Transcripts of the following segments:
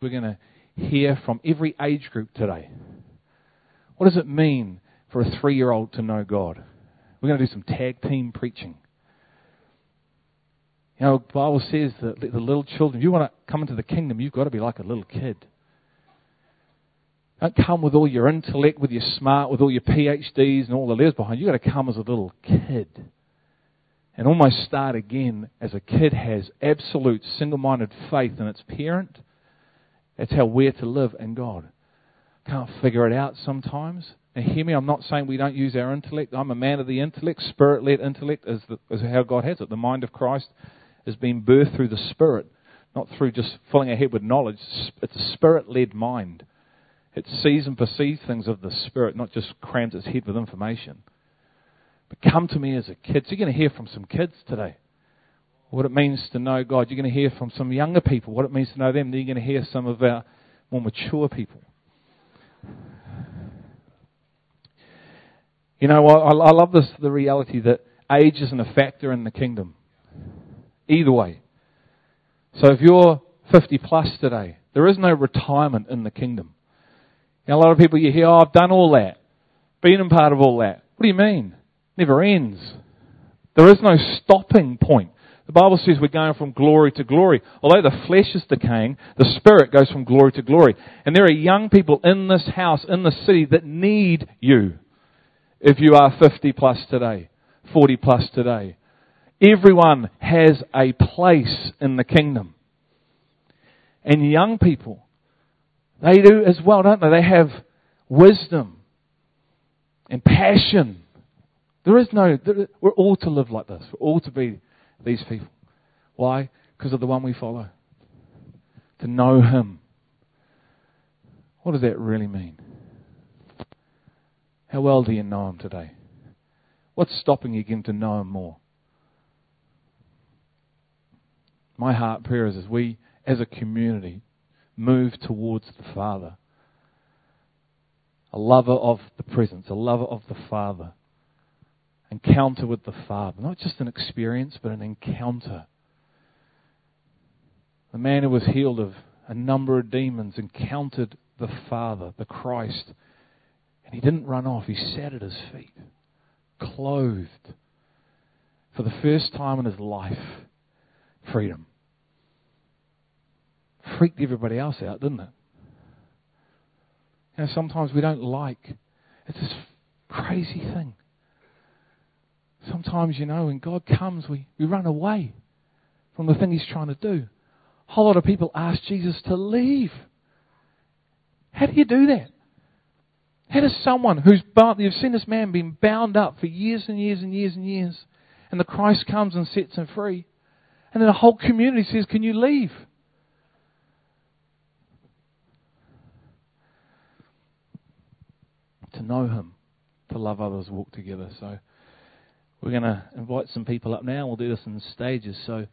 We're going to hear from every age group today. What does it mean for a three year old to know God? We're going to do some tag team preaching. You know, the Bible says that the little children, if you want to come into the kingdom, you've got to be like a little kid. Don't come with all your intellect, with your smart, with all your PhDs and all the letters behind you. You've got to come as a little kid and almost start again as a kid has absolute single minded faith in its parent. That's how we're to live in God. Can't figure it out sometimes. And hear me, I'm not saying we don't use our intellect. I'm a man of the intellect. Spirit led intellect is, the, is how God has it. The mind of Christ is being birthed through the Spirit, not through just filling our head with knowledge. It's a spirit led mind. It sees and perceives things of the Spirit, not just crams its head with information. But come to me as a kid. So you're going to hear from some kids today what it means to know God. You're going to hear from some younger people what it means to know them. Then you're going to hear some of our more mature people. You know, I, I love this the reality that age isn't a factor in the kingdom. Either way. So if you're 50 plus today, there is no retirement in the kingdom. Know, a lot of people you hear, oh, I've done all that, been a part of all that. What do you mean? never ends. There is no stopping point. The Bible says we're going from glory to glory. Although the flesh is decaying, the spirit goes from glory to glory. And there are young people in this house, in the city, that need you. If you are 50 plus today, 40 plus today. Everyone has a place in the kingdom. And young people, they do as well, don't they? They have wisdom and passion there is no, there, we're all to live like this. We're all to be these people. Why? Because of the one we follow. To know Him. What does that really mean? How well do you know Him today? What's stopping you again to know Him more? My heart prayer is as we, as a community, move towards the Father, a lover of the presence, a lover of the Father, encounter with the Father. Not just an experience, but an encounter. The man who was healed of a number of demons encountered the Father, the Christ, and he didn't run off. He sat at his feet, clothed, for the first time in his life, freedom. Freaked everybody else out, didn't it? You know, sometimes we don't like. It's this crazy thing. Sometimes, you know, when God comes, we, we run away from the thing He's trying to do. A whole lot of people ask Jesus to leave. How do you do that? How does someone who's bound, you've seen this man being bound up for years and years and years and years, and the Christ comes and sets him free, and then the whole community says, Can you leave? To know Him, to love others, walk together. So we're going to invite some people up now. We'll do this in stages. So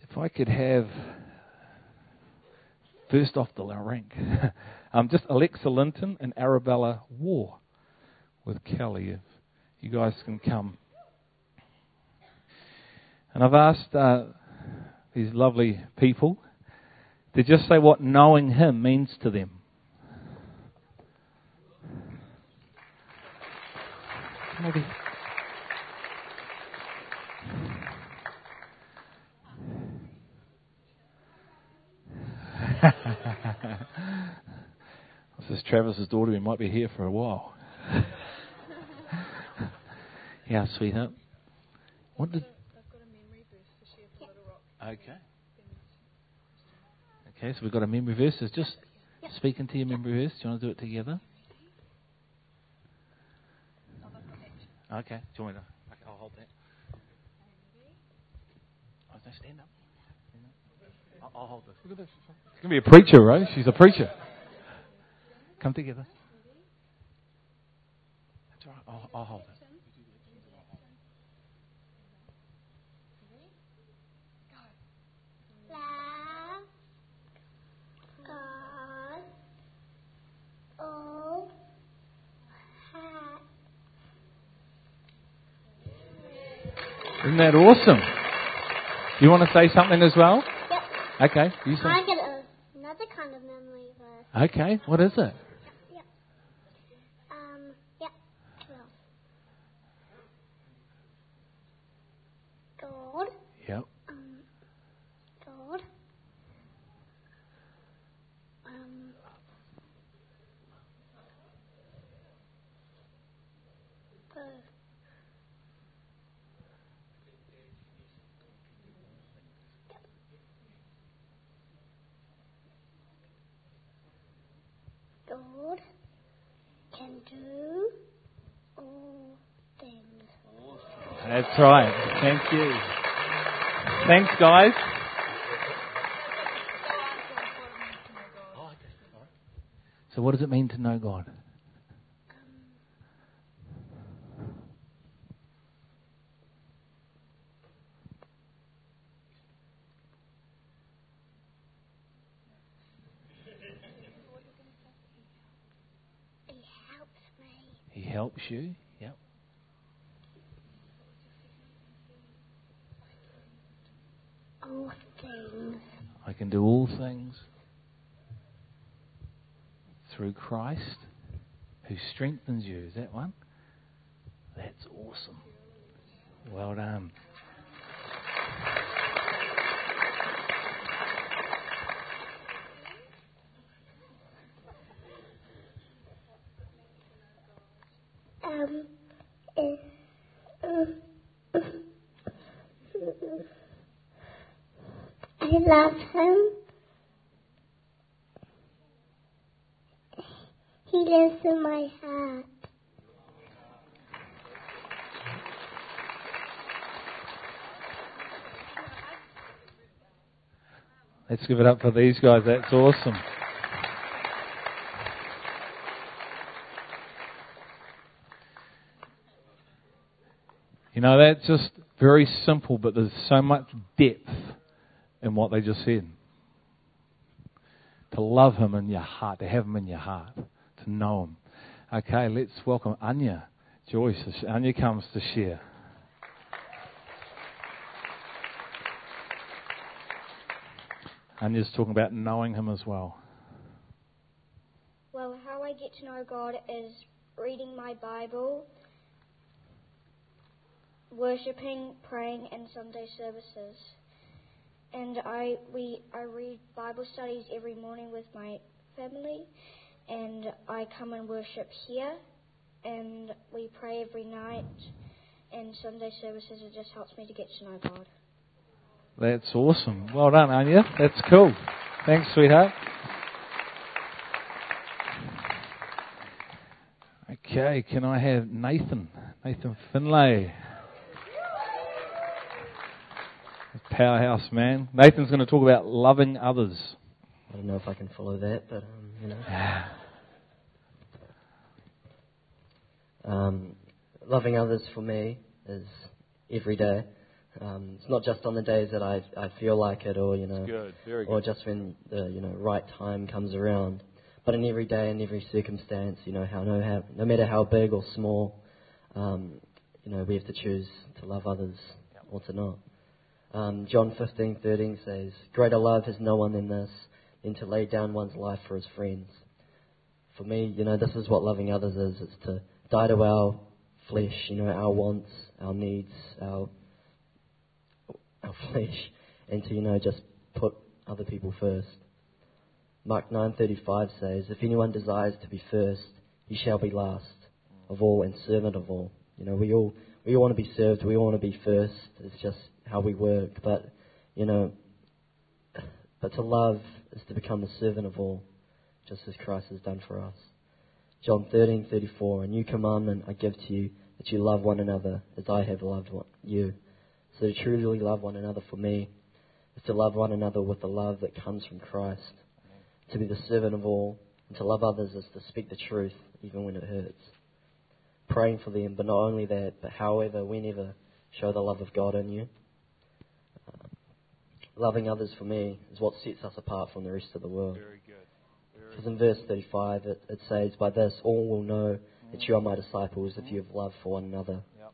if I could have, first off the rank, um, just Alexa Linton and Arabella War with Kelly, if you guys can come. And I've asked uh, these lovely people to just say what knowing Him means to them. Maybe. This is Travis's daughter. We might be here for a while. yeah, sweetheart. What did? Okay. Okay, so we've got a memory verse. It's just speaking to your memory verse. Do you want to do it together? Okay. Do you want me to? Okay, I'll hold that. Oh, stand up. I'll, hold this. Look at this. She's going to be a preacher, right? She's a preacher. Come together. That's all right. I'll, I'll hold it. Isn't that awesome? You want to say something as well? Okay, you say. I get another kind of memory verse. Okay, what is it? Yep. Um, yep. Well. God, Yep. um, God, um, uh, God can do all things. Right. Thank you. Thanks, guys. So, what does it mean to know God? He helps me. He helps you. Yep. All things. I can do all things through Christ who strengthens you. Is that one? That's awesome. Well done. Um, um, I love him. He lives in my heart. Let's give it up for these guys. That's awesome. You know, that's just very simple, but there's so much depth in what they just said. To love Him in your heart, to have Him in your heart, to know Him. Okay, let's welcome Anya Joyce. Anya comes to share. Anya's talking about knowing Him as well. Well, how I get to know God is reading my Bible, worshipping, praying, and Sunday services. And I we I read Bible studies every morning with my family, and I come and worship here, and we pray every night. And Sunday services it just helps me to get to know God. That's awesome. Well done, Anya. That's cool. Thanks, sweetheart. Okay, can I have Nathan? Nathan Finlay. Powerhouse man. Nathan's going to talk about loving others. I don't know if I can follow that, but um, you know, um, loving others for me is every day. Um, it's not just on the days that I I feel like it, or you know, Good, very or just when the you know right time comes around. But in every day and every circumstance, you know, how no how, no matter how big or small, um, you know, we have to choose to love others or to not. Um, John 15:13 says, "Greater love has no one than this, than to lay down one's life for his friends." For me, you know, this is what loving others is. It's to die to our flesh, you know, our wants, our needs, our flesh, and to you know just put other people first. Mark 9:35 says, "If anyone desires to be first, he shall be last of all and servant of all." You know, we all we all want to be served. We all want to be first. It's just how we work. But you know, but to love is to become the servant of all, just as Christ has done for us. John 13:34, "A new commandment I give to you, that you love one another as I have loved you." So to truly love one another for me is to love one another with the love that comes from Christ. To be the servant of all, and to love others is to speak the truth even when it hurts. Praying for them, but not only that, but however, whenever, show the love of God in you. Uh, loving others for me is what sets us apart from the rest of the world. Because in verse 35 it, it says, By this all will know that you are my disciples if you have love for one another. Yep.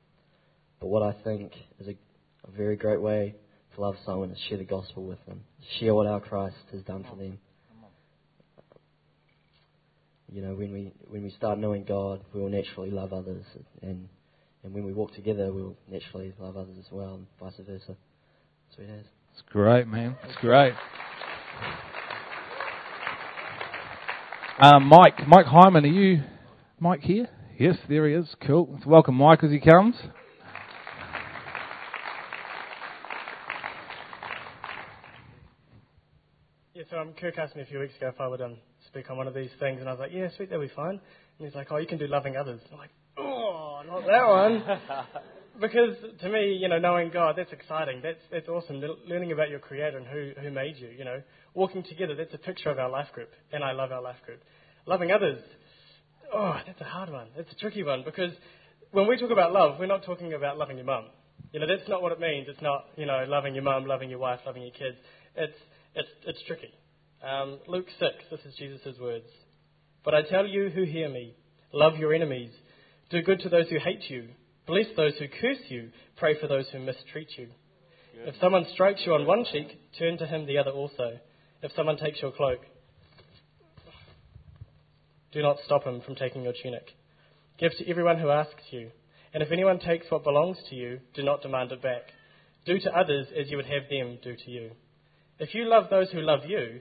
But what I think is a, a very great way to love someone is share the gospel with them. Share what our Christ has done for them. you know, when we when we start knowing God, we will naturally love others, and and when we walk together, we will naturally love others as well, and vice versa. Sweet as. It's great, man. It's great. Um, Mike, Mike Hyman, are you Mike here? Yes, there he is. Cool. Welcome Mike as he comes. Yeah, so um, Kirk asked me a few weeks ago if I would um, speak on one of these things, and I was like, yeah, sweet, that'll be fine. And he's like, oh, you can do loving others. I'm like, oh, not that one. because to me, you know, knowing God, that's exciting. That's, that's awesome. Learning about your Creator and who, who made you, you know. Walking together, that's a picture of our life group, and I love our life group. Loving others, oh, that's a hard one. That's a tricky one, because when we talk about love, we're not talking about loving your mum. You know, that's not what it means. It's not, you know, loving your mum, loving your wife, loving your kids. It's it's, it's tricky. Um, Luke 6, this is Jesus' words. But I tell you who hear me, love your enemies, do good to those who hate you, bless those who curse you, pray for those who mistreat you. If someone strikes you on one cheek, turn to him the other also. If someone takes your cloak, do not stop him from taking your tunic. Give to everyone who asks you, and if anyone takes what belongs to you, do not demand it back. Do to others as you would have them do to you. If you love those who love you,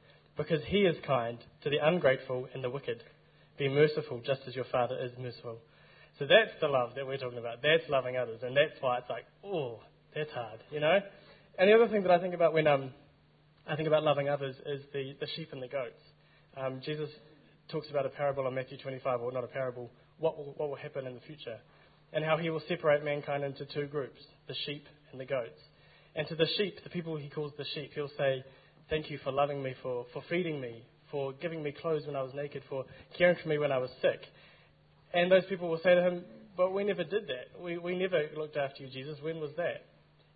because he is kind to the ungrateful and the wicked. Be merciful just as your Father is merciful. So that's the love that we're talking about. That's loving others. And that's why it's like, oh, that's hard, you know? And the other thing that I think about when um, I think about loving others is the, the sheep and the goats. Um, Jesus talks about a parable in Matthew 25, or not a parable, what will, what will happen in the future, and how he will separate mankind into two groups, the sheep and the goats. And to the sheep, the people he calls the sheep, he'll say, Thank you for loving me, for, for feeding me, for giving me clothes when I was naked, for caring for me when I was sick. And those people will say to him, But we never did that. We, we never looked after you, Jesus. When was that?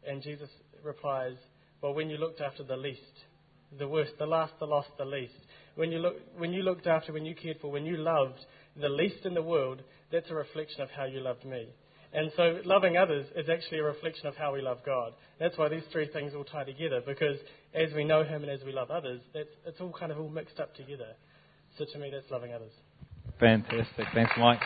And Jesus replies, Well, when you looked after the least, the worst, the last, the lost, the least. When you, look, when you looked after, when you cared for, when you loved the least in the world, that's a reflection of how you loved me. And so loving others is actually a reflection of how we love God. That's why these three things all tie together, because as we know Him and as we love others, it's, it's all kind of all mixed up together. So to me, that's loving others. Fantastic. Thanks, Mike.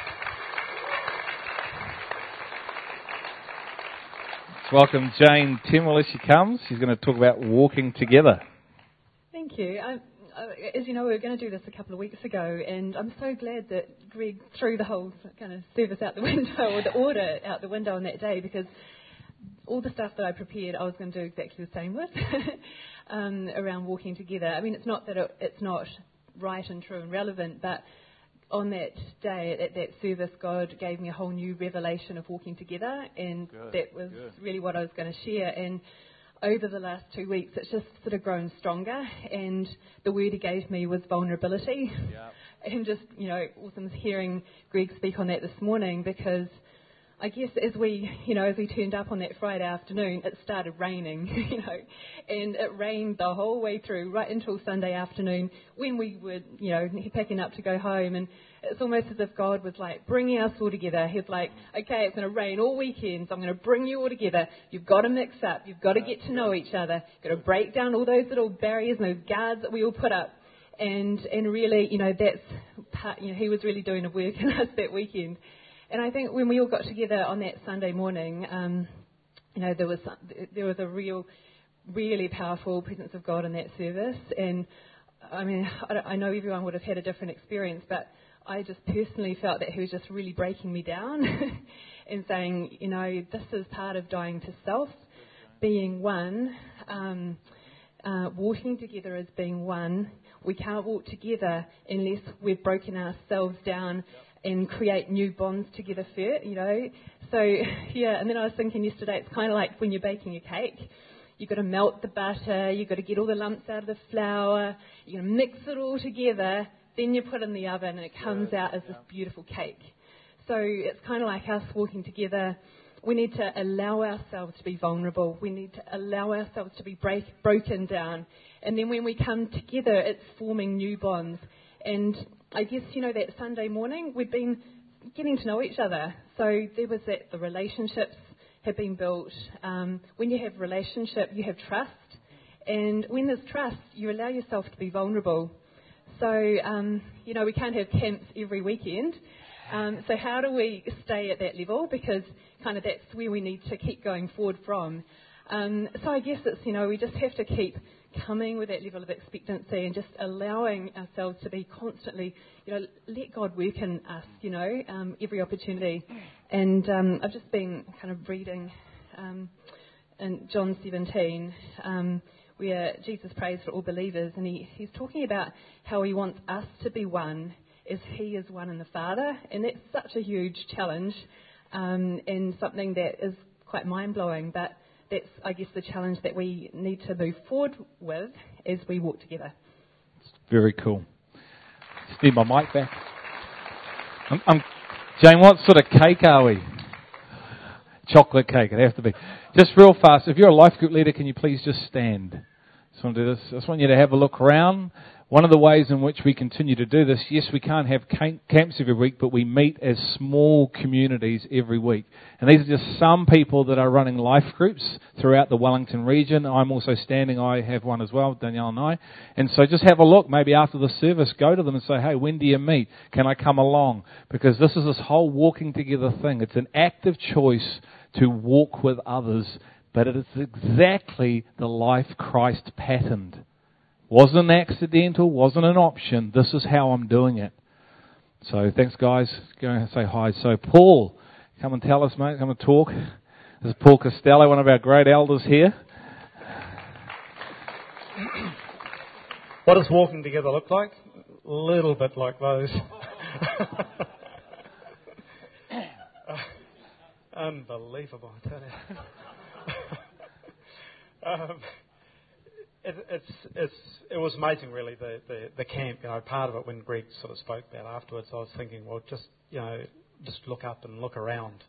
Let's welcome Jane Timmel as she comes. She's going to talk about walking together. Thank you. I, uh, as you know, we were going to do this a couple of weeks ago, and I'm so glad that Greg threw the whole kind of service out the window or the order out the window on that day because all the stuff that I prepared, I was going to do exactly the same with um, around walking together. I mean, it's not that it, it's not right and true and relevant, but on that day at that service, God gave me a whole new revelation of walking together, and Good, that was good. really what I was going to share. And over the last two weeks, it's just sort of grown stronger. And the word he gave me was vulnerability. And just, you know, awesome hearing Greg speak on that this morning because I guess as we, you know, as we turned up on that Friday afternoon, it started raining, you know, and it rained the whole way through, right until Sunday afternoon when we were, you know, packing up to go home. And it's almost as if God was like bringing us all together. He's like, okay, it's going to rain all weekend, so I'm going to bring you all together. You've got to mix up. You've got to get to know each other. You've got to break down all those little barriers and those guards that we all put up. And, and really, you know, that's part, you know, he was really doing a work in us that weekend. And I think when we all got together on that Sunday morning, um, you know, there was there was a real, really powerful presence of God in that service. And I mean, I, I know everyone would have had a different experience, but I just personally felt that He was just really breaking me down and saying, you know, this is part of dying to self, being one. Um, uh, walking together as being one. We can't walk together unless we've broken ourselves down and create new bonds together first, you know. So, yeah, and then I was thinking yesterday, it's kind of like when you're baking a cake. You've got to melt the butter, you've got to get all the lumps out of the flour, you're going to mix it all together, then you put it in the oven and it comes out as this beautiful cake. so it's kind of like us walking together. We need to allow ourselves to be vulnerable. We need to allow ourselves to be break, broken down. And then when we come together, it's forming new bonds. And I guess, you know, that Sunday morning, we've been getting to know each other. So there was that the relationships have been built. Um, when you have relationship, you have trust. And when there's trust, you allow yourself to be vulnerable. So, um, you know, we can't have camps every weekend. Um, so how do we stay at that level? Because kind of that's where we need to keep going forward from. Um, so I guess it's, you know, we just have to keep coming with that level of expectancy and just allowing ourselves to be constantly, you know, let God work in us, you know, um, every opportunity. And um, I've just been kind of reading um, in John 17 um, where Jesus prays for all believers, and he, he's talking about how he wants us to be one as he is one in the Father, and that's such a huge challenge um, and something that is quite mind blowing, but that's, I guess, the challenge that we need to move forward with as we walk together. Very cool. Just need my mic back. I'm, I'm, Jane, what sort of cake are we? Chocolate cake, it has to be. Just real fast, if you're a life group leader, can you please just stand? Just want to do this. I just want you to have a look around. One of the ways in which we continue to do this, yes, we can't have camps every week, but we meet as small communities every week. And these are just some people that are running life groups throughout the Wellington region. I'm also standing, I have one as well, Danielle and I. And so just have a look, maybe after the service, go to them and say, hey, when do you meet? Can I come along? Because this is this whole walking together thing. It's an active choice to walk with others, but it is exactly the life Christ patterned. Wasn't accidental, wasn't an option. This is how I'm doing it. So thanks, guys. Go and say hi. So Paul, come and tell us, mate. Come and talk. This is Paul Costello, one of our great elders here. What does walking together look like? A little bit like those. unbelievable, I tell you. um, it, it's, it's, it was amazing, really, the, the, the camp. You know, part of it when Greg sort of spoke about afterwards, I was thinking, well, just you know, just look up and look around.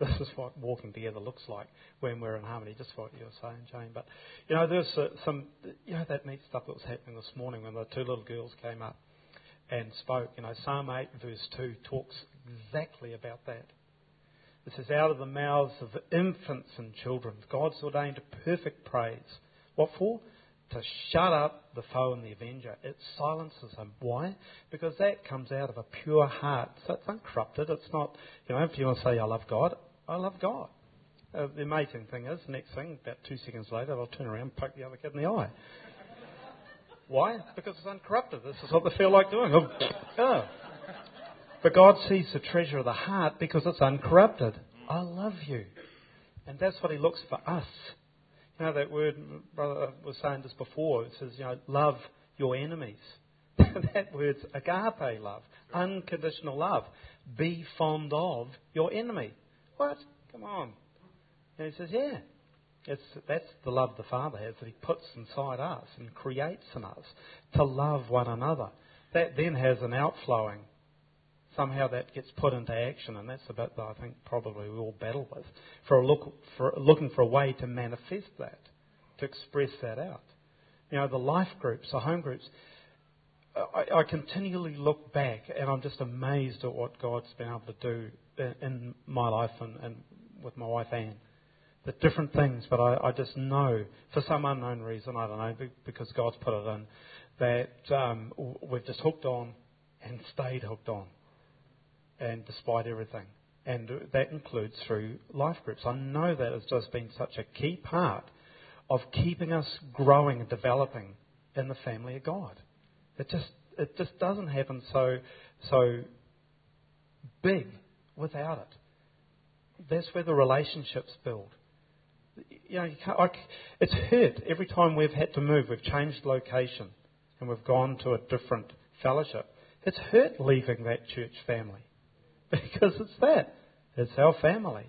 This is what walking together looks like when we're in harmony. Just what you were saying, Jane. But you know, there's uh, some, you know, that neat stuff that was happening this morning when the two little girls came up and spoke. You know, Psalm 8 verse 2 talks exactly about that. It says, out of the mouths of infants and children, God's ordained perfect praise. What for? to shut up the foe and the avenger. It silences him. Why? Because that comes out of a pure heart. So it's uncorrupted. It's not, you know, if you want to say, I love God, I love God. Uh, the amazing thing is, next thing, about two seconds later, I'll turn around and poke the other kid in the eye. Why? Because it's uncorrupted. This is what they feel like doing. Oh. But God sees the treasure of the heart because it's uncorrupted. I love you. And that's what He looks for us. You know that word, brother was saying this before. It says, you know, love your enemies. that word's agape love, unconditional love. Be fond of your enemy. What? Come on. And he says, yeah. It's, that's the love the Father has that He puts inside us and creates in us to love one another. That then has an outflowing somehow that gets put into action, and that's the bit that I think probably we all battle with, for, look, for looking for a way to manifest that, to express that out. You know, the life groups, the home groups, I, I continually look back and I'm just amazed at what God's been able to do in, in my life and, and, with my wife Anne. The different things, but I, I, just know, for some unknown reason, I don't know, because God's put it in, that um, we've just hooked on and stayed hooked on and despite everything. And that includes through life groups. I know that has just been such a key part of keeping us growing and developing in the family of God. It just it just doesn't happen so so big without it. That's where the relationships build. You know, you I, it's hurt every time we've had to move. We've changed location and we've gone to a different fellowship. It's hurt leaving that church family. because it's that. It's our family.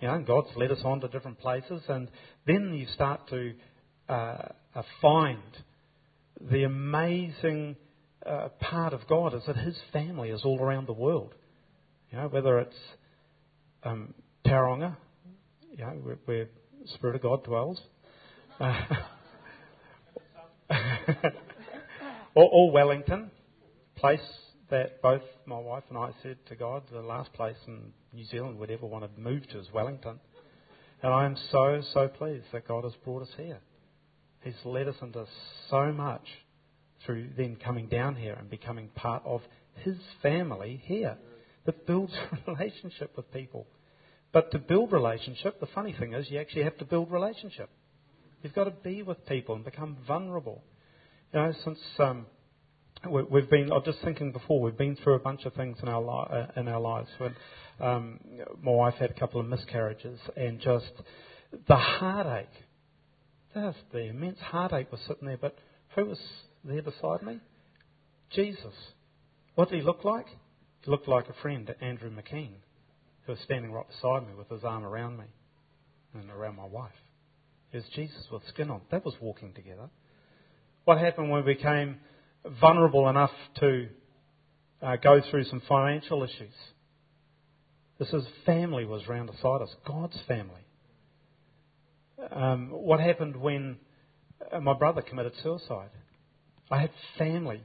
You know, God's led us on to different places, and then you start to uh, uh, find the amazing uh, part of God is that His family is all around the world. You know, whether it's um, Tauranga, you know, where, where Spirit of God dwells, uh, or, or Wellington, place that both my wife and I said to God, the last place in New Zealand we'd ever want to move to is Wellington. And I am so, so pleased that God has brought us here. He's led us into so much through then coming down here and becoming part of His family here that builds a relationship with people. But to build relationship, the funny thing is you actually have to build relationship. You've got to be with people and become vulnerable. You know, since um, we've been, I was just thinking before, we've been through a bunch of things in our, li- uh, in our lives. When um, my wife had a couple of miscarriages, and just the heartache, just the immense heartache was sitting there. But who was there beside me? Jesus. What did he look like? He looked like a friend, Andrew McKean, who was standing right beside me with his arm around me and around my wife. It was Jesus with skin on. That was walking together. What happened when we became vulnerable enough to uh, go through some financial issues? This is family was round beside us, God's family. Um, what happened when uh, my brother committed suicide? I had family.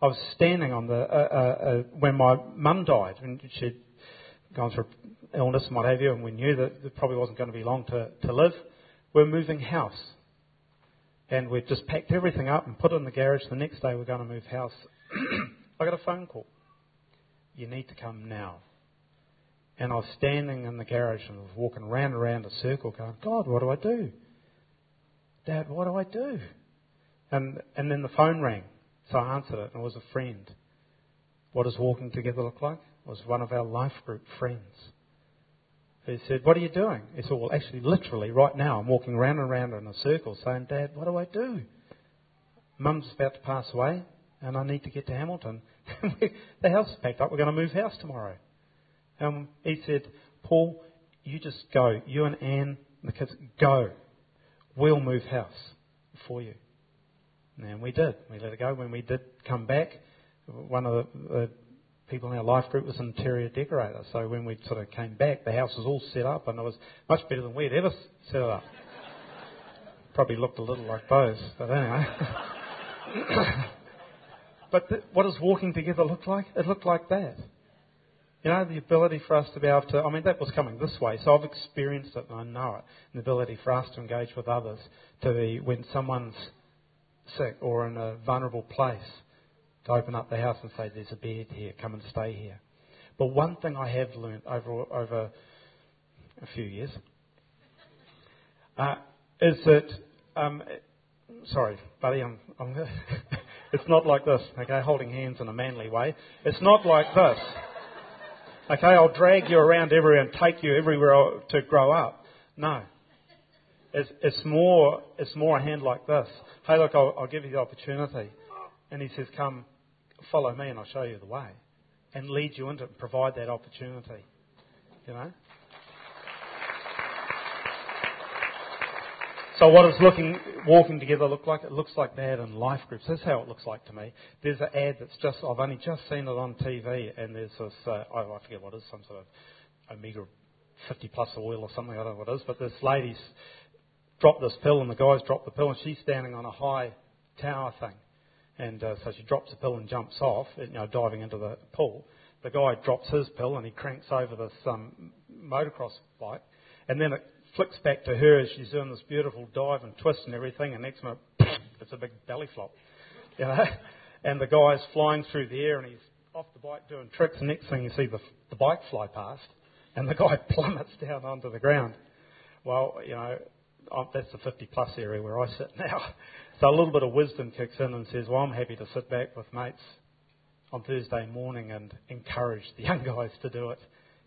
I was standing on the uh, uh, uh when my mum died, and she'd gone through illness and what have you, and we knew that it probably wasn't going to be long to, to live. We're moving house, and we just packed everything up and put it in the garage. The next day, we're going to move house. I got a phone call. You need to come now. And I was standing in the garage and I was walking round and round a circle going, God, what do I do? Dad, what do I do? And, and then the phone rang. So I answered it and it was a friend. What does walking together look like? It was one of our life group friends. He said, What are you doing? He said, Well, actually, literally, right now, I'm walking round and round in a circle saying, Dad, what do I do? Mum's about to pass away and I need to get to Hamilton. the house is packed up. We're going to move house tomorrow. Um, he said, Paul, you just go. You and Anne, the kids, go. We'll move house for you. And we did. We let it go. When we did come back, one of the people in our life group was an interior decorator. So when we sort of came back, the house was all set up and it was much better than we'd ever set it up. Probably looked a little like those, but anyway. but what does walking together look like? It looked like that. You know, the ability for us to be able to, I mean, that was coming this way, so I've experienced it and I know it. the ability for us to engage with others, to be, when someone's sick or in a vulnerable place, to open up the house and say, there's a bed here, come and stay here. But one thing I have learned over, over a few years uh, is that, um, sorry, buddy, I'm, I'm it's not like this, okay, holding hands in a manly way. It's not like this. Okay, I'll drag you around everywhere and take you everywhere to grow up. No. It's, it's more, it's more a hand like this. Hey, look, I'll, I'll give you the opportunity. And he says, come, follow me and I'll show you the way. And lead you into it and provide that opportunity. You know? So what does looking, walking together look like? It looks like that in life groups. That's how it looks like to me. There's an ad that's just, I've only just seen it on TV, and there's this, uh, I forget what it is, some sort of omega 50 plus oil or something, I don't know what it is, but this lady's dropped this pill, and the guy's dropped the pill, and she's standing on a high tower thing. And uh, so she drops the pill and jumps off, you know, diving into the pool. The guy drops his pill and he cranks over this um, motocross bike, and then it flicks back to her as she's doing this beautiful dive and twist and everything, and next minute, it's a big belly flop. You know? And the guy's flying through the air and he's off the bike doing tricks, and next thing you see the, the bike fly past, and the guy plummets down onto the ground. Well, you know, that's the 50 plus area where I sit now. So a little bit of wisdom kicks in and says, Well, I'm happy to sit back with mates on Thursday morning and encourage the young guys to do it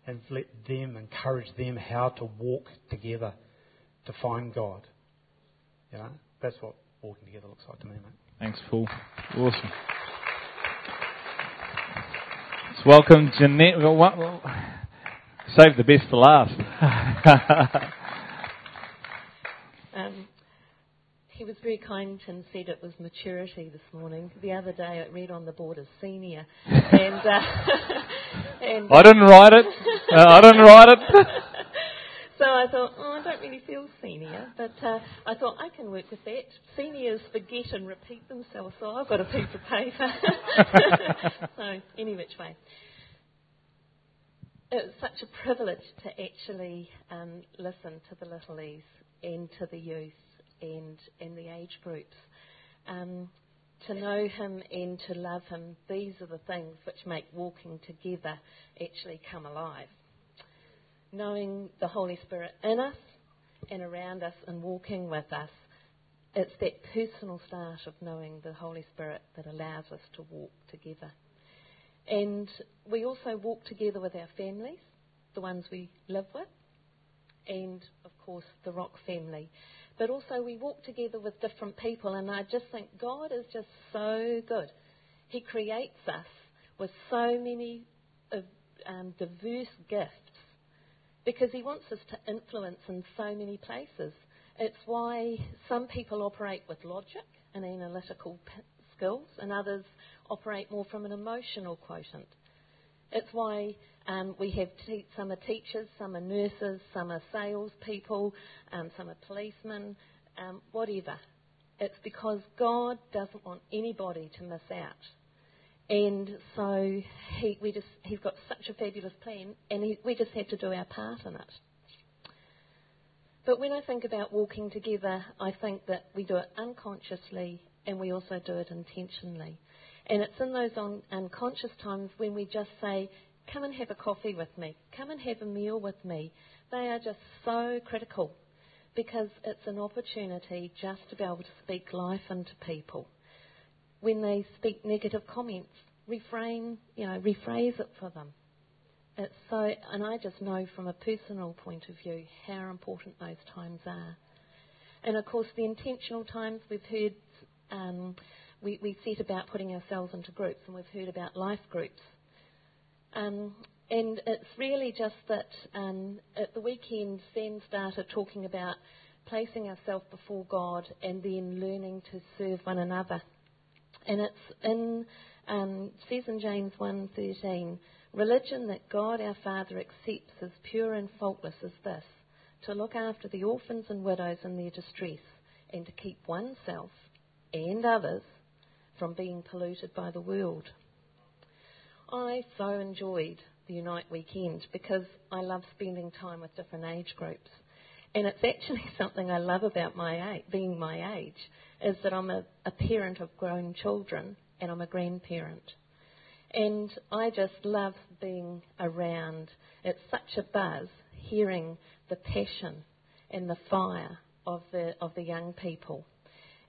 and let them encourage them how to walk together to find God. You know, that's what walking together looks like to me, mate. Thanks, Paul. Awesome. Let's welcome Jeanette. Save the best for last. um, he was very kind and said it was maturity this morning. The other day it read on the board as senior. and, uh, And, I didn't write it. Uh, I didn't write it. so I thought, oh, I don't really feel senior, but uh, I thought I can work with that. Seniors forget and repeat themselves, so I've got a piece of paper. so any which way. It was such a privilege to actually um, listen to the little E's and to the youth and, and the age groups. Um, to know him and to love him, these are the things which make walking together actually come alive. Knowing the Holy Spirit in us and around us and walking with us, it's that personal start of knowing the Holy Spirit that allows us to walk together. And we also walk together with our families, the ones we live with, and of course the Rock family. But also we walk together with different people, and I just think God is just so good. He creates us with so many uh, um, diverse gifts because He wants us to influence in so many places. It's why some people operate with logic and analytical p- skills, and others operate more from an emotional quotient. It's why um, we have te- some are teachers, some are nurses, some are salespeople, um, some are policemen, um, whatever. It's because God doesn't want anybody to miss out. And so he, we just, he's got such a fabulous plan, and he, we just have to do our part in it. But when I think about walking together, I think that we do it unconsciously and we also do it intentionally. And it's in those un- unconscious times when we just say, Come and have a coffee with me, come and have a meal with me. They are just so critical because it's an opportunity just to be able to speak life into people. When they speak negative comments, refrain, you know, rephrase it for them. It's so, and I just know from a personal point of view how important those times are. And of course, the intentional times we've heard um, we, we set about putting ourselves into groups, and we've heard about life groups. Um, and it's really just that um, at the weekend, Sam started talking about placing ourselves before God and then learning to serve one another. And it's in um, says in James 1:13, religion that God our Father accepts as pure and faultless is this: to look after the orphans and widows in their distress, and to keep oneself and others from being polluted by the world. I so enjoyed the Unite weekend because I love spending time with different age groups. And it's actually something I love about my age, being my age, is that I'm a, a parent of grown children and I'm a grandparent. And I just love being around. It's such a buzz hearing the passion and the fire of the of the young people.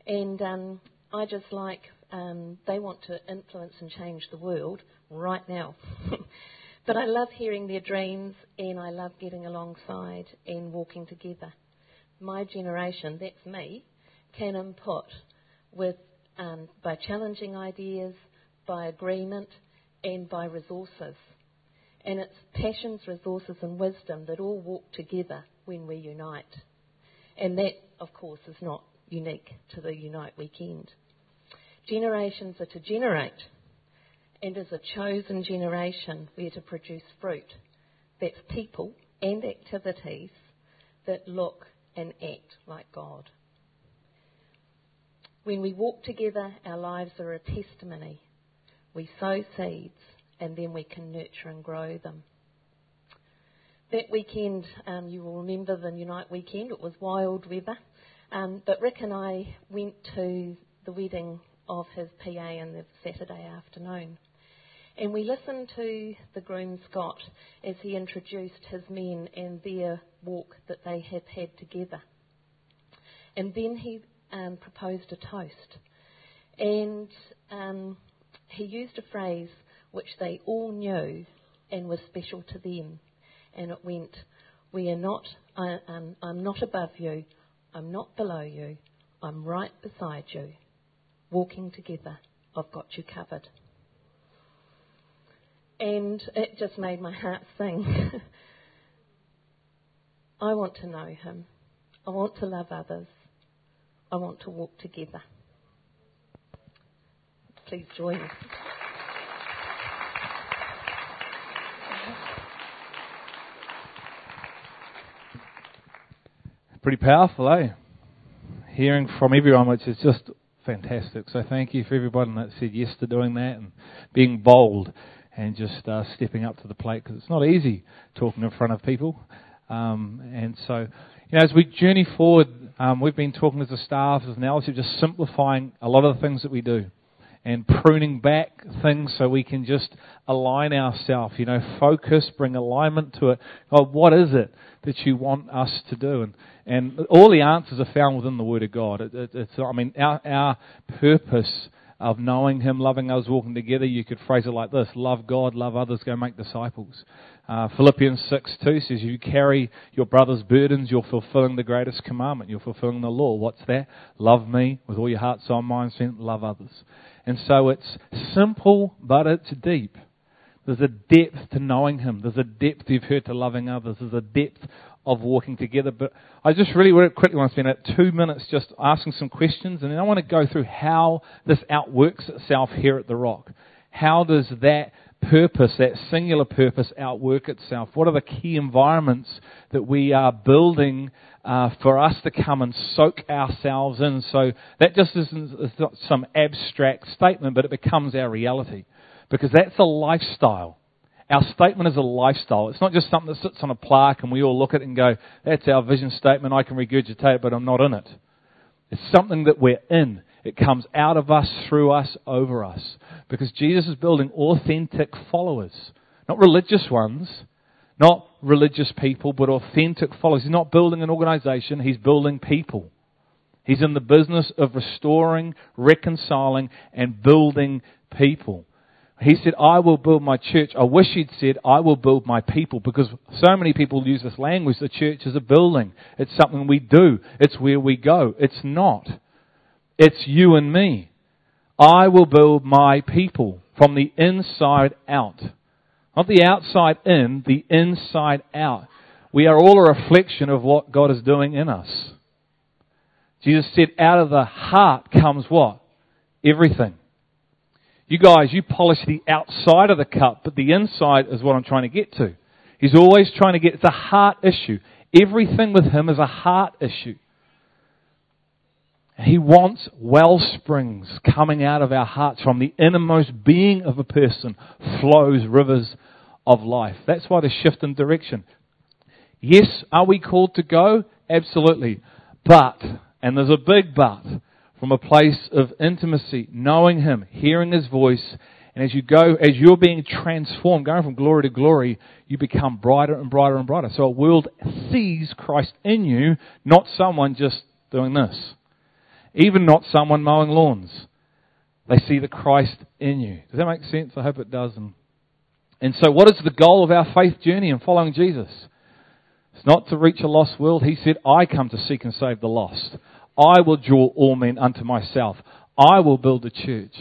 And um, I just like um, they want to influence and change the world right now. but I love hearing their dreams and I love getting alongside and walking together. My generation, that's me, can input with um, by challenging ideas, by agreement, and by resources. And it's passions, resources, and wisdom that all walk together when we unite. And that, of course, is not unique to the Unite weekend. Generations are to generate, and as a chosen generation, we are to produce fruit. That's people and activities that look and act like God. When we walk together, our lives are a testimony. We sow seeds and then we can nurture and grow them. That weekend, um, you will remember the Unite weekend, it was wild weather. Um, but Rick and I went to the wedding of his PA in the Saturday afternoon. And we listened to the groom Scott as he introduced his men and their walk that they have had together. And then he um, proposed a toast. And um, he used a phrase which they all knew and was special to them. And it went, We are not, I, um, I'm not above you, I'm not below you, I'm right beside you walking together. I've got you covered. And it just made my heart sing. I want to know him. I want to love others. I want to walk together. Please join me. Pretty powerful, eh? Hearing from everyone, which is just fantastic. So thank you for everybody that said yes to doing that and being bold and just uh, stepping up to the plate because it's not easy talking in front of people. Um, and so, you know, as we journey forward, um, we've been talking as a staff, as an LC, just simplifying a lot of the things that we do and pruning back things so we can just align ourselves, you know, focus, bring alignment to it. God, what is it that you want us to do? And, and all the answers are found within the Word of God. It, it, it's, I mean, our, our purpose of knowing Him, loving us, walking together, you could phrase it like this love God, love others, go make disciples. Uh, Philippians 6 2 says, You carry your brother's burdens, you're fulfilling the greatest commandment, you're fulfilling the law. What's that? Love me with all your heart, soul, mind, strength, love others. And so it's simple, but it's deep. There's a depth to knowing Him. There's a depth you've heard to loving others. There's a depth of walking together. But I just really quickly want to spend two minutes just asking some questions, and then I want to go through how this outworks itself here at the Rock. How does that purpose, that singular purpose, outwork itself? What are the key environments that we are building uh, for us to come and soak ourselves in? So that just isn't not some abstract statement, but it becomes our reality because that's a lifestyle. Our statement is a lifestyle. It's not just something that sits on a plaque and we all look at it and go, that's our vision statement, I can regurgitate it, but I'm not in it. It's something that we're in. It comes out of us, through us, over us. Because Jesus is building authentic followers. Not religious ones, not religious people, but authentic followers. He's not building an organization, he's building people. He's in the business of restoring, reconciling, and building people. He said, I will build my church. I wish he'd said, I will build my people because so many people use this language. The church is a building. It's something we do. It's where we go. It's not. It's you and me. I will build my people from the inside out. Not the outside in, the inside out. We are all a reflection of what God is doing in us. Jesus said, out of the heart comes what? Everything. You guys, you polish the outside of the cup, but the inside is what I'm trying to get to. He's always trying to get, it's a heart issue. Everything with him is a heart issue. He wants well springs coming out of our hearts. From the innermost being of a person flows rivers of life. That's why the shift in direction. Yes, are we called to go? Absolutely. But, and there's a big but, from a place of intimacy, knowing Him, hearing His voice, and as you go, as you're being transformed, going from glory to glory, you become brighter and brighter and brighter. So a world sees Christ in you, not someone just doing this. Even not someone mowing lawns. They see the Christ in you. Does that make sense? I hope it does. And, and so what is the goal of our faith journey in following Jesus? It's not to reach a lost world. He said, I come to seek and save the lost. I will draw all men unto myself. I will build a church.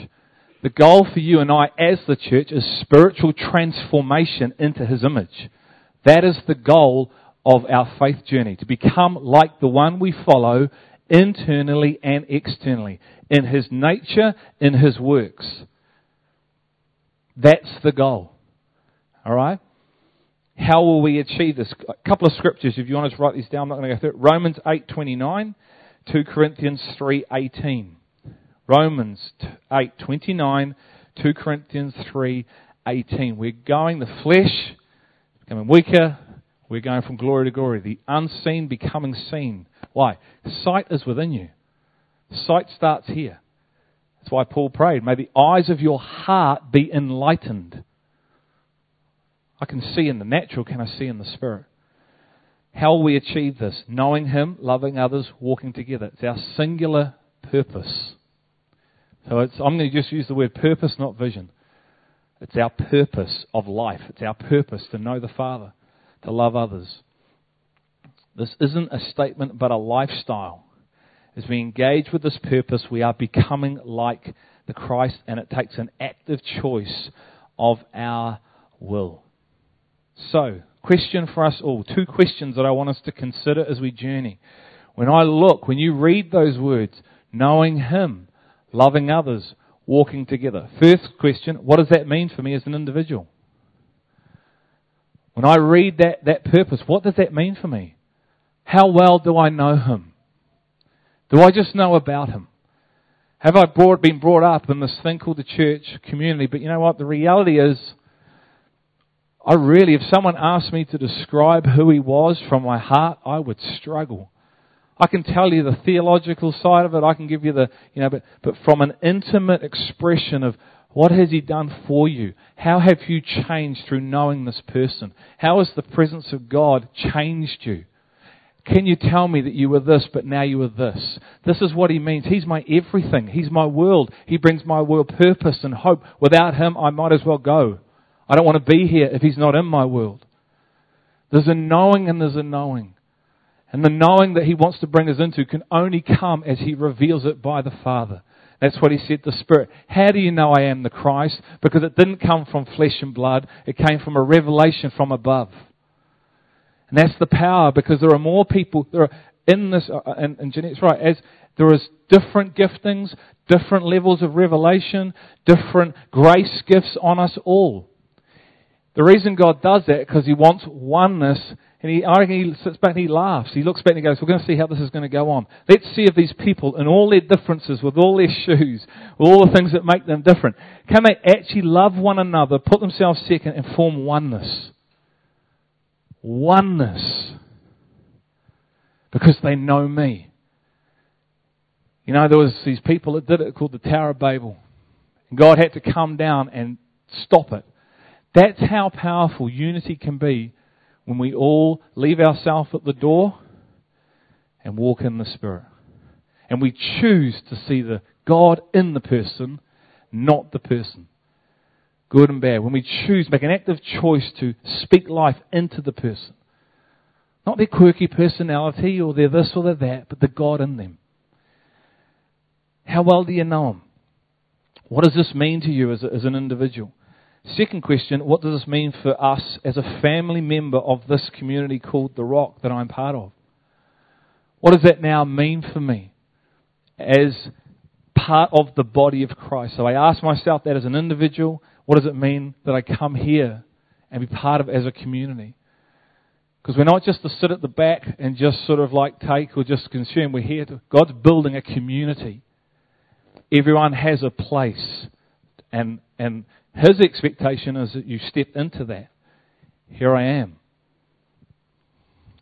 The goal for you and I as the church is spiritual transformation into His image. That is the goal of our faith journey, to become like the one we follow internally and externally, in His nature, in His works. That's the goal. Alright? How will we achieve this? A couple of scriptures, if you want to write these down, I'm not going to go through it. Romans 8.29 2 Corinthians 3:18. Romans 8:29, 2 Corinthians 3:18. We're going the flesh becoming weaker, we're going from glory to glory, the unseen becoming seen. Why? Sight is within you. Sight starts here. That's why Paul prayed, may the eyes of your heart be enlightened. I can see in the natural, can I see in the spirit? How will we achieve this? Knowing Him, loving others, walking together. It's our singular purpose. So I'm going to just use the word purpose, not vision. It's our purpose of life. It's our purpose to know the Father, to love others. This isn't a statement, but a lifestyle. As we engage with this purpose, we are becoming like the Christ, and it takes an active choice of our will. So, question for us all. Two questions that I want us to consider as we journey. When I look, when you read those words, knowing Him, loving others, walking together. First question, what does that mean for me as an individual? When I read that, that purpose, what does that mean for me? How well do I know him? Do I just know about him? Have I brought, been brought up in this thing called the church community? But you know what? The reality is, I really, if someone asked me to describe who he was from my heart, I would struggle. I can tell you the theological side of it. I can give you the, you know, but, but from an intimate expression of what has he done for you? How have you changed through knowing this person? How has the presence of God changed you? Can you tell me that you were this, but now you are this? This is what he means. He's my everything. He's my world. He brings my world purpose and hope. Without him, I might as well go. I don't want to be here if he's not in my world. There's a knowing and there's a knowing. And the knowing that he wants to bring us into can only come as he reveals it by the Father. That's what he said the Spirit. How do you know I am the Christ? Because it didn't come from flesh and blood. It came from a revelation from above. And that's the power because there are more people, there are in this, uh, and, and Jeanette's right, as there is different giftings, different levels of revelation, different grace gifts on us all. The reason God does that because He wants oneness, and he, I reckon he sits back and he laughs. He looks back and he goes, "We're going to see how this is going to go on. Let's see if these people, in all their differences, with all their shoes, with all the things that make them different, can they actually love one another, put themselves second, and form oneness?" oneness because they know me. You know, there was these people that did it called the Tower of Babel. And God had to come down and stop it. That's how powerful unity can be when we all leave ourselves at the door and walk in the Spirit. And we choose to see the God in the person, not the person good and bad, when we choose, make an active choice to speak life into the person. Not their quirky personality or their this or their that, but the God in them. How well do you know Him? What does this mean to you as, a, as an individual? Second question, what does this mean for us as a family member of this community called The Rock that I'm part of? What does that now mean for me as part of the body of Christ? So I ask myself that as an individual, what does it mean that I come here and be part of as a community? Because we're not just to sit at the back and just sort of like take or just consume. We're here to, God's building a community. Everyone has a place. And, and His expectation is that you step into that. Here I am.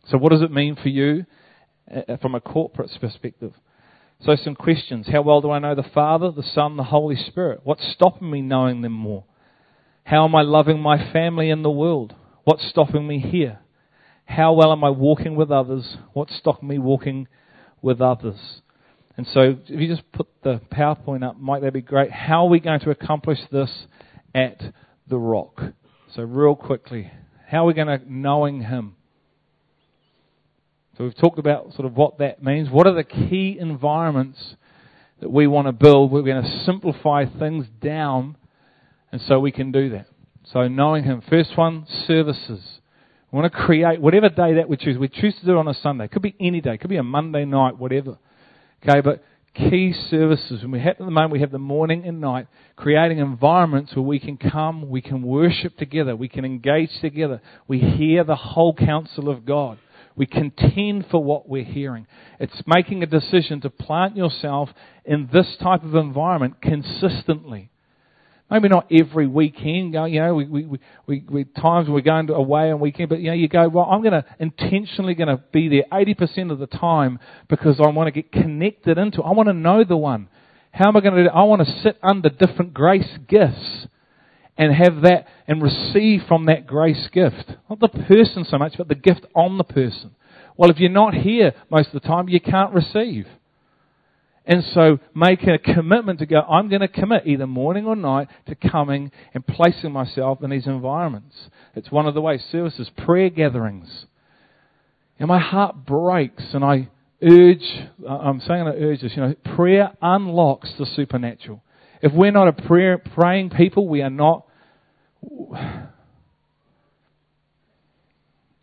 So what does it mean for you uh, from a corporate perspective? So some questions. How well do I know the Father, the Son, the Holy Spirit? What's stopping me knowing them more? How am I loving my family and the world? What's stopping me here? How well am I walking with others? What's stopping me walking with others? And so, if you just put the PowerPoint up, might that be great? How are we going to accomplish this at the Rock? So, real quickly, how are we going to knowing Him? So, we've talked about sort of what that means. What are the key environments that we want to build? We're going to simplify things down and so we can do that. So knowing Him. First one, services. We want to create whatever day that we choose. We choose to do it on a Sunday. It could be any day. It could be a Monday night, whatever. Okay, but key services. And we have at the moment we have the morning and night, creating environments where we can come, we can worship together, we can engage together, we hear the whole counsel of God. We contend for what we're hearing. It's making a decision to plant yourself in this type of environment consistently. Maybe not every weekend. You know, we, we, we, we times we're going away on weekend, but you know, you go, well, I'm going to intentionally going to be there 80% of the time because I want to get connected into. I want to know the one. How am I going to do? I want to sit under different grace gifts and have that and receive from that grace gift. Not the person so much, but the gift on the person. Well, if you're not here most of the time, you can't receive. And so make a commitment to go, I'm going to commit either morning or night to coming and placing myself in these environments. It's one of the ways services, prayer gatherings. And my heart breaks and I urge, I'm saying I urge this, you know, prayer unlocks the supernatural. If we're not a prayer, praying people, we are not, I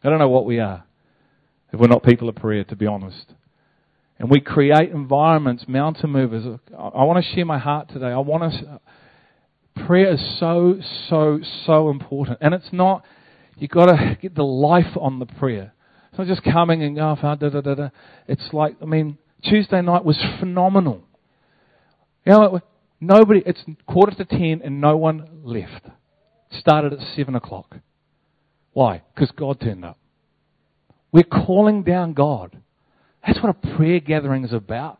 don't know what we are if we're not people of prayer, to be honest. And we create environments, mountain movers. I want to share my heart today. I want to. Prayer is so, so, so important. And it's not, you've got to get the life on the prayer. It's not just coming and going, oh, da, da, da, da. It's like, I mean, Tuesday night was phenomenal. You know, nobody, it's quarter to ten and no one left. started at seven o'clock. Why? Because God turned up. We're calling down God. That's what a prayer gathering is about.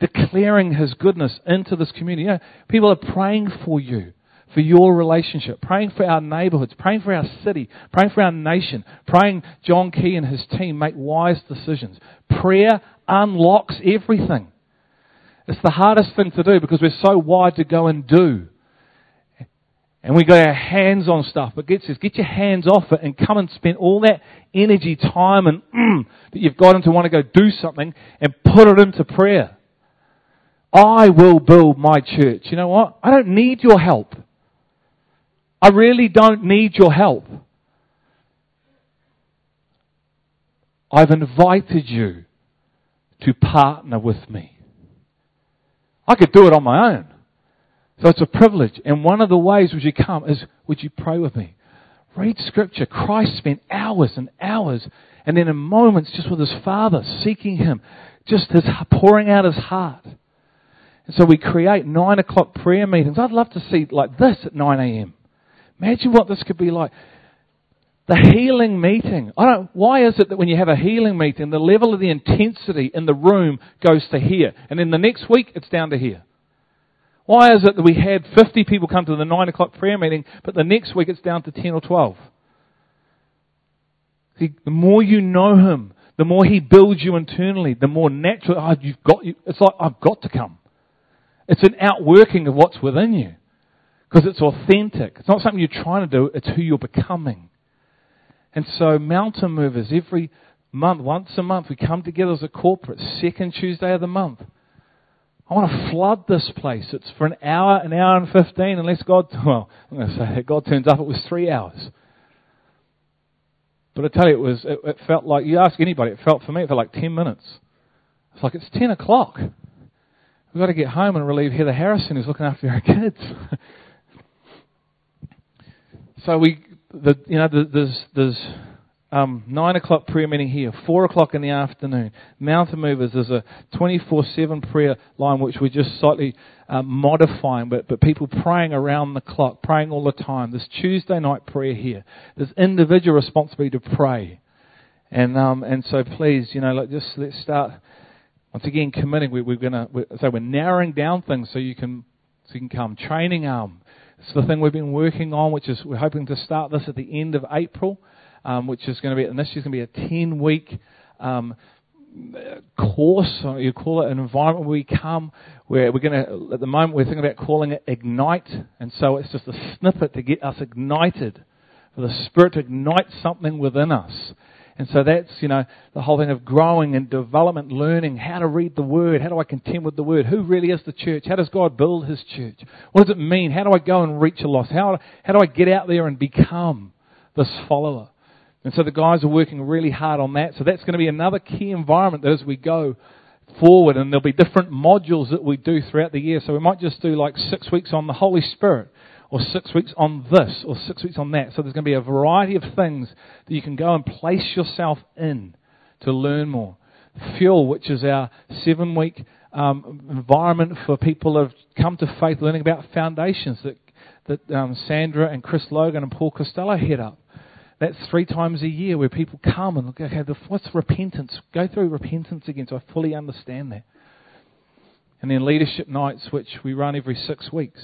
Declaring His goodness into this community. You know, people are praying for you, for your relationship, praying for our neighborhoods, praying for our city, praying for our nation, praying John Key and his team make wise decisions. Prayer unlocks everything. It's the hardest thing to do because we're so wired to go and do. And we got our hands on stuff. But God says, get your hands off it and come and spend all that energy, time, and mm, that you've got into want to go do something and put it into prayer. I will build my church. You know what? I don't need your help. I really don't need your help. I've invited you to partner with me. I could do it on my own. So it's a privilege. And one of the ways would you come is, would you pray with me? Read scripture. Christ spent hours and hours and then in moments just with his Father, seeking him, just his, pouring out his heart. And so we create nine o'clock prayer meetings. I'd love to see like this at 9 a.m. Imagine what this could be like. The healing meeting. I don't, why is it that when you have a healing meeting, the level of the intensity in the room goes to here, and then the next week it's down to here? Why is it that we had 50 people come to the 9 o'clock prayer meeting, but the next week it's down to 10 or 12? See, the more you know Him, the more He builds you internally, the more natural, oh, you've got, it's like, I've got to come. It's an outworking of what's within you. Because it's authentic. It's not something you're trying to do, it's who you're becoming. And so, mountain movers, every month, once a month, we come together as a corporate, second Tuesday of the month. I want to flood this place. It's for an hour, an hour and 15, unless God, well, I'm going to say that God turns up, it was three hours. But I tell you, it was, it, it felt like, you ask anybody, it felt for me, it felt like 10 minutes. It's like, it's 10 o'clock. We've got to get home and relieve Heather Harrison, who's looking after our kids. so we, the, you know, there's, there's um, 9 o'clock prayer meeting here, 4 o'clock in the afternoon. Mountain Movers is a 24 7 prayer line which we're just slightly uh, modifying, but, but people praying around the clock, praying all the time. There's Tuesday night prayer here. There's individual responsibility to pray. And, um, and so please, you know, like just let's start once again committing. We, we're going to, so we're narrowing down things so you can, so you can come. Training arm. It's the thing we've been working on, which is we're hoping to start this at the end of April um, which is going to be, and this is going to be a 10 week um, course, or you call it an environment where we come, where we're going to, at the moment, we're thinking about calling it Ignite. And so it's just a snippet to get us ignited, for the Spirit to ignite something within us. And so that's, you know, the whole thing of growing and development, learning how to read the Word. How do I contend with the Word? Who really is the church? How does God build His church? What does it mean? How do I go and reach a lost? How, how do I get out there and become this follower? And so the guys are working really hard on that. So that's going to be another key environment that as we go forward, and there'll be different modules that we do throughout the year. So we might just do like six weeks on the Holy Spirit, or six weeks on this, or six weeks on that. So there's going to be a variety of things that you can go and place yourself in to learn more. Fuel, which is our seven week um, environment for people who have come to faith, learning about foundations that, that um, Sandra and Chris Logan and Paul Costello head up. That's three times a year where people come and look, okay, what's repentance? Go through repentance again so I fully understand that. And then leadership nights, which we run every six weeks.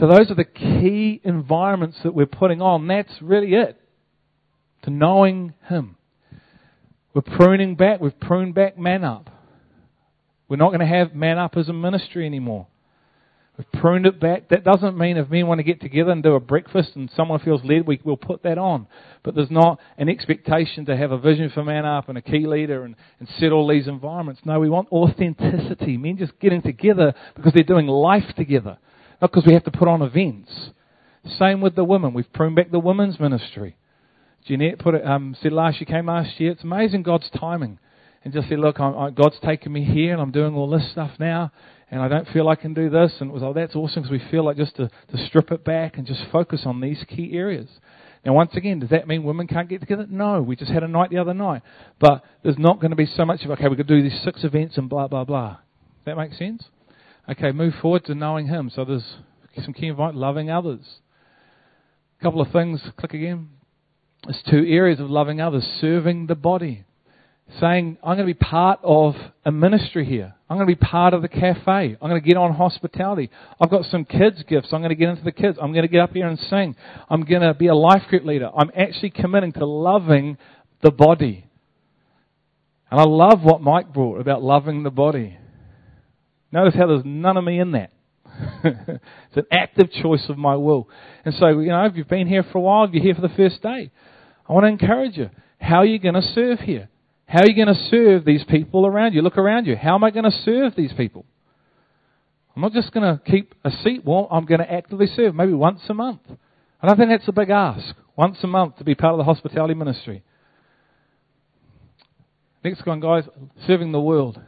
So those are the key environments that we're putting on. That's really it. To knowing Him. We're pruning back. We've pruned back man up. We're not going to have man up as a ministry anymore. We've pruned it back. That doesn't mean if men want to get together and do a breakfast and someone feels led, we, will put that on. But there's not an expectation to have a vision for Man Up and a key leader and, and set all these environments. No, we want authenticity. Men just getting together because they're doing life together, not because we have to put on events. Same with the women. We've pruned back the women's ministry. Jeanette put it, um, said last year, came last year. It's amazing God's timing. And just said, look, I'm, I, God's taken me here and I'm doing all this stuff now and I don't feel I can do this. And it was, oh, that's awesome because we feel like just to, to strip it back and just focus on these key areas. Now, once again, does that mean women can't get together? No, we just had a night the other night. But there's not going to be so much of, okay, we could do these six events and blah, blah, blah. That make sense? Okay, move forward to knowing Him. So there's some key invite, loving others. A couple of things, click again. There's two areas of loving others, serving the body saying, I'm going to be part of a ministry here. I'm going to be part of the cafe. I'm going to get on hospitality. I've got some kids' gifts. I'm going to get into the kids. I'm going to get up here and sing. I'm going to be a life group leader. I'm actually committing to loving the body. And I love what Mike brought about loving the body. Notice how there's none of me in that. it's an active choice of my will. And so, you know, if you've been here for a while, if you're here for the first day, I want to encourage you. How are you going to serve here? How are you going to serve these people around you? Look around you. How am I going to serve these people? I'm not just going to keep a seat. Well, I'm going to actively serve, maybe once a month. And I think that's a big ask. Once a month to be part of the hospitality ministry. Next one, guys, serving the world.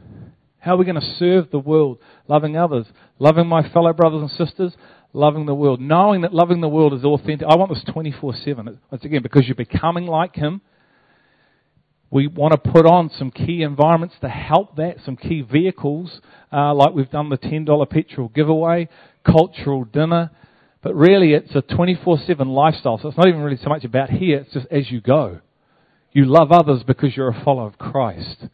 How are we going to serve the world? Loving others, loving my fellow brothers and sisters, loving the world. Knowing that loving the world is authentic. I want this 24 7. Once again, because you're becoming like Him we want to put on some key environments to help that, some key vehicles, uh, like we've done the $10 petrol giveaway, cultural dinner. But really, it's a 24 7 lifestyle. So it's not even really so much about here, it's just as you go. You love others because you're a follower of Christ.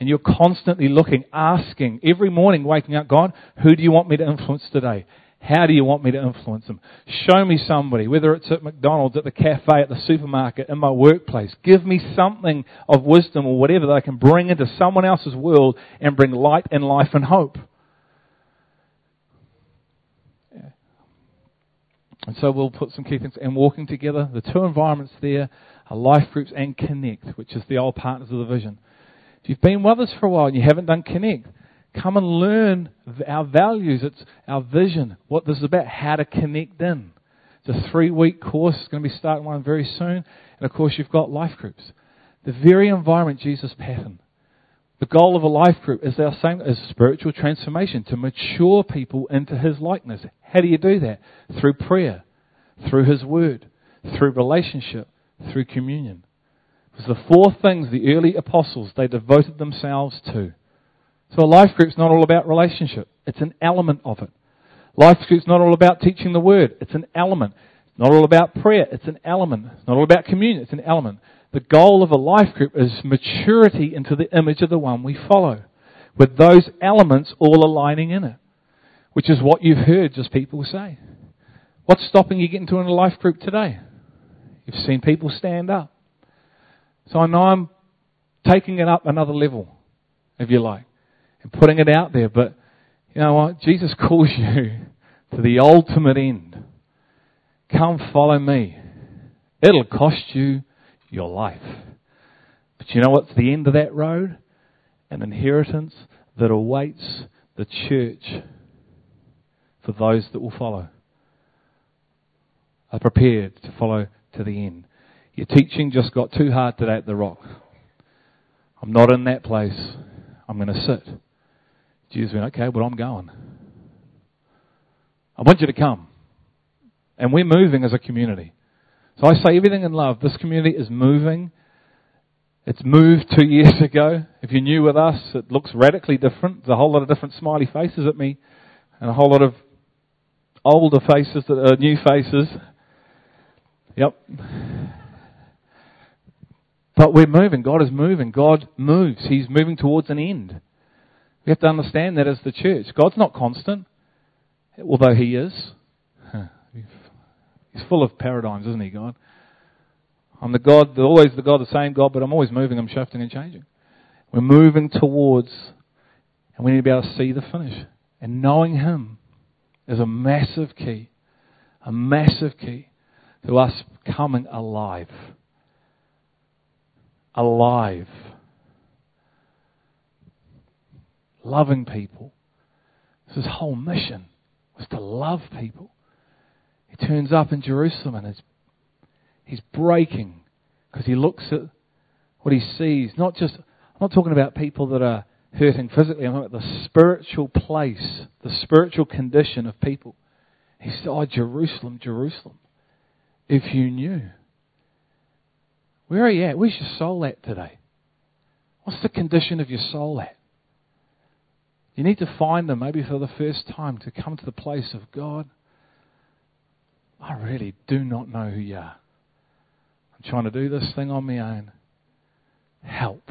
And you're constantly looking, asking, every morning waking up, God, who do you want me to influence today? How do you want me to influence them? Show me somebody, whether it's at McDonald's, at the cafe, at the supermarket, in my workplace. Give me something of wisdom or whatever that I can bring into someone else's world and bring light and life and hope. And so we'll put some key things and walking together. The two environments there are life groups and connect, which is the old partners of the vision. If you've been with us for a while and you haven't done connect, Come and learn our values. It's our vision, what this is about, how to connect in. It's a three week course. It's going to be starting one very soon. And of course, you've got life groups. The very environment Jesus patterned. The goal of a life group is our same as spiritual transformation, to mature people into his likeness. How do you do that? Through prayer, through his word, through relationship, through communion. It was the four things the early apostles they devoted themselves to. So a life group's not all about relationship. It's an element of it. Life group's not all about teaching the word. It's an element. It's not all about prayer. It's an element. It's not all about communion. It's an element. The goal of a life group is maturity into the image of the one we follow, with those elements all aligning in it, which is what you've heard just people say. What's stopping you getting to a life group today? You've seen people stand up. So I know I'm taking it up another level, if you like and putting it out there. But you know what? Jesus calls you to the ultimate end. Come follow me. It'll cost you your life. But you know what's the end of that road? An inheritance that awaits the church for those that will follow. Are prepared to follow to the end. Your teaching just got too hard today at the rock. I'm not in that place. I'm going to sit. Jesus went, okay, well, I'm going. I want you to come. And we're moving as a community. So I say everything in love. This community is moving. It's moved two years ago. If you're new with us, it looks radically different. There's a whole lot of different smiley faces at me, and a whole lot of older faces that are new faces. Yep. But we're moving. God is moving. God moves. He's moving towards an end. We have to understand that as the church. God's not constant, although He is. He's full of paradigms, isn't He, God? I'm the God, always the God, the same God, but I'm always moving, I'm shifting and changing. We're moving towards, and we need to be able to see the finish. And knowing Him is a massive key, a massive key to us coming alive. Alive loving people. His whole mission was to love people. He turns up in Jerusalem and he's breaking because he looks at what he sees. Not just, I'm not talking about people that are hurting physically, I'm talking about the spiritual place, the spiritual condition of people. He said, Oh, Jerusalem, Jerusalem, if you knew. Where are you at? Where's your soul at today? What's the condition of your soul at? You need to find them, maybe for the first time, to come to the place of God. I really do not know who you are. I'm trying to do this thing on my own. Help.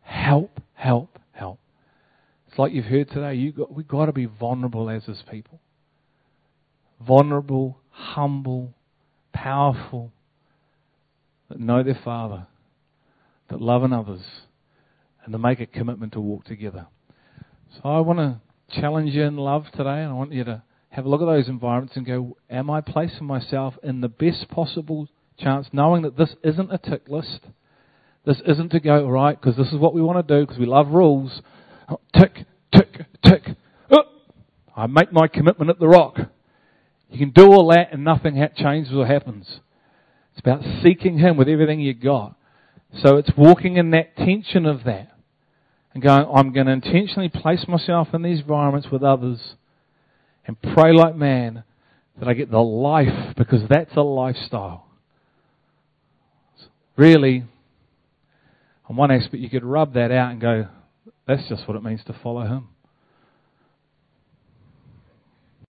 Help, help, help. It's like you've heard today. You got, we've got to be vulnerable as His people. Vulnerable, humble, powerful, that know their Father, that love others, and to make a commitment to walk together. So I want to challenge you in love today, and I want you to have a look at those environments and go, Am I placing myself in the best possible chance, knowing that this isn't a tick list? This isn't to go, right, because this is what we want to do, because we love rules. Tick, tick, tick. Oh, I make my commitment at the rock. You can do all that and nothing ha- changes or happens. It's about seeking Him with everything you've got. So it's walking in that tension of that and going, I'm going to intentionally place myself in these environments with others and pray like man that I get the life because that's a lifestyle. Really, on one aspect, you could rub that out and go, that's just what it means to follow Him.